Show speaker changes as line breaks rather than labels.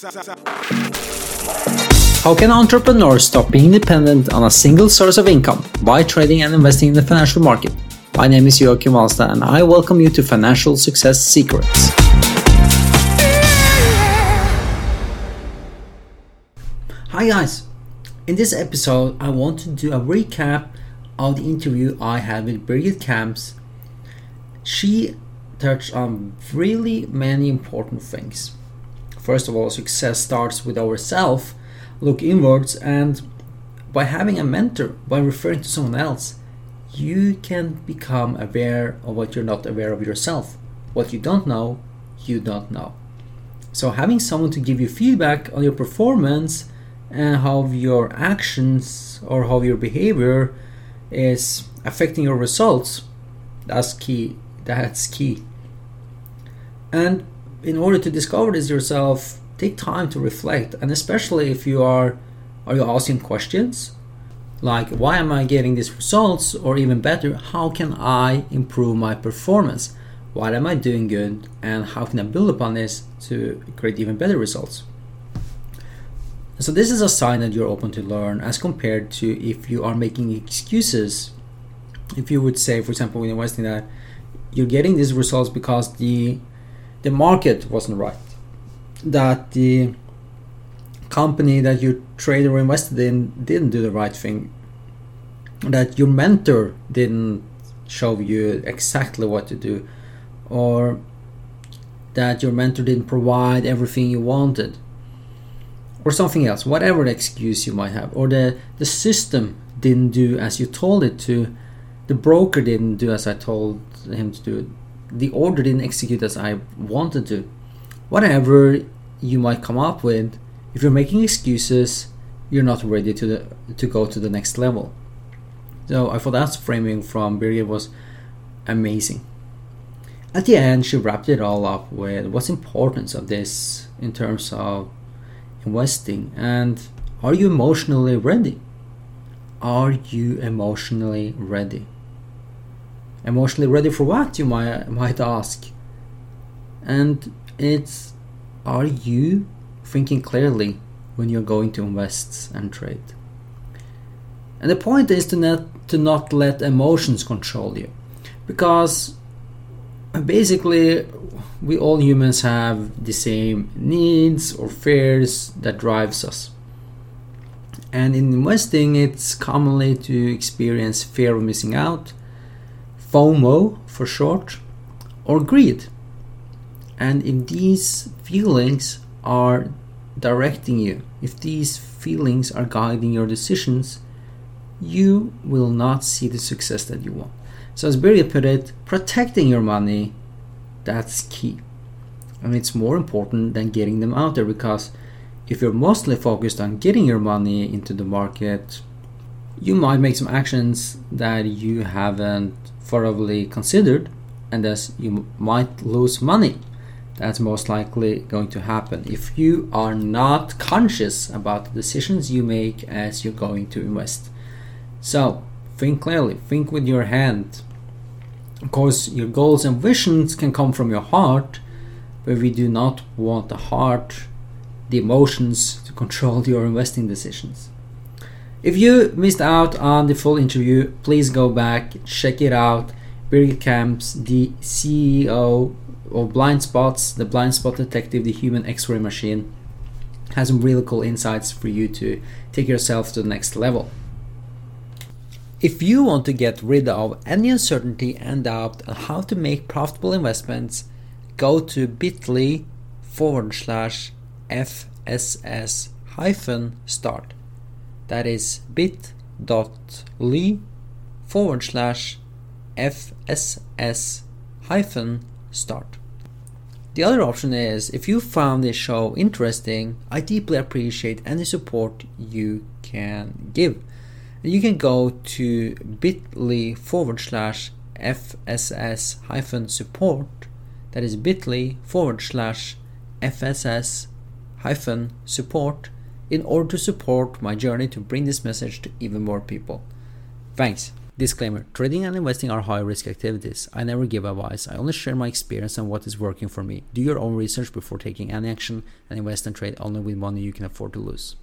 How can entrepreneurs stop being dependent on a single source of income by trading and investing in the financial market? My name is Joachim Alstad and I welcome you to Financial Success Secrets. Hi guys! In this episode, I want to do a recap of the interview I had with Birgit Camps. She touched on really many important things. First of all, success starts with ourselves. Look inwards, and by having a mentor, by referring to someone else, you can become aware of what you're not aware of yourself. What you don't know, you don't know. So, having someone to give you feedback on your performance and how your actions or how your behavior is affecting your results, that's key. That's key. And in order to discover this yourself, take time to reflect, and especially if you are are you asking questions like why am I getting these results, or even better, how can I improve my performance? What am I doing good, and how can I build upon this to create even better results? So this is a sign that you're open to learn as compared to if you are making excuses. If you would say, for example, in investing that you're getting these results because the the market wasn't right, that the company that you traded or invested in didn't do the right thing, that your mentor didn't show you exactly what to do, or that your mentor didn't provide everything you wanted, or something else, whatever the excuse you might have, or the, the system didn't do as you told it to, the broker didn't do as I told him to do the order didn't execute as I wanted to. Whatever you might come up with, if you're making excuses, you're not ready to the, to go to the next level. So I thought that framing from Birgit was amazing. At the end, she wrapped it all up with what's importance of this in terms of investing and are you emotionally ready? Are you emotionally ready? Emotionally ready for what you might might ask. And it's are you thinking clearly when you're going to invest and trade? And the point is to not to not let emotions control you. Because basically we all humans have the same needs or fears that drives us. And in investing it's commonly to experience fear of missing out FOMO for short, or greed. And if these feelings are directing you, if these feelings are guiding your decisions, you will not see the success that you want. So, as Birgit put it, protecting your money, that's key. And it's more important than getting them out there because if you're mostly focused on getting your money into the market, you might make some actions that you haven't thoroughly considered and thus you might lose money. That's most likely going to happen. If you are not conscious about the decisions you make as you're going to invest. So think clearly think with your hand. Of course your goals and visions can come from your heart but we do not want the heart the emotions to control your investing decisions if you missed out on the full interview, please go back, check it out. Birgit Camps, the CEO of Blind Spots, the blind spot detective, the human x ray machine, has some really cool insights for you to take yourself to the next level. If you want to get rid of any uncertainty and doubt on how to make profitable investments, go to bit.ly forward slash FSS hyphen start. That is bit.ly forward slash FSS hyphen start. The other option is if you found this show interesting, I deeply appreciate any support you can give. You can go to bit.ly forward slash FSS hyphen support. That is bit.ly forward slash FSS hyphen support in order to support my journey to bring this message to even more people. Thanks. Disclaimer Trading and investing are high risk activities. I never give advice. I only share my experience and what is working for me. Do your own research before taking any action and invest and trade only with money you can afford to lose.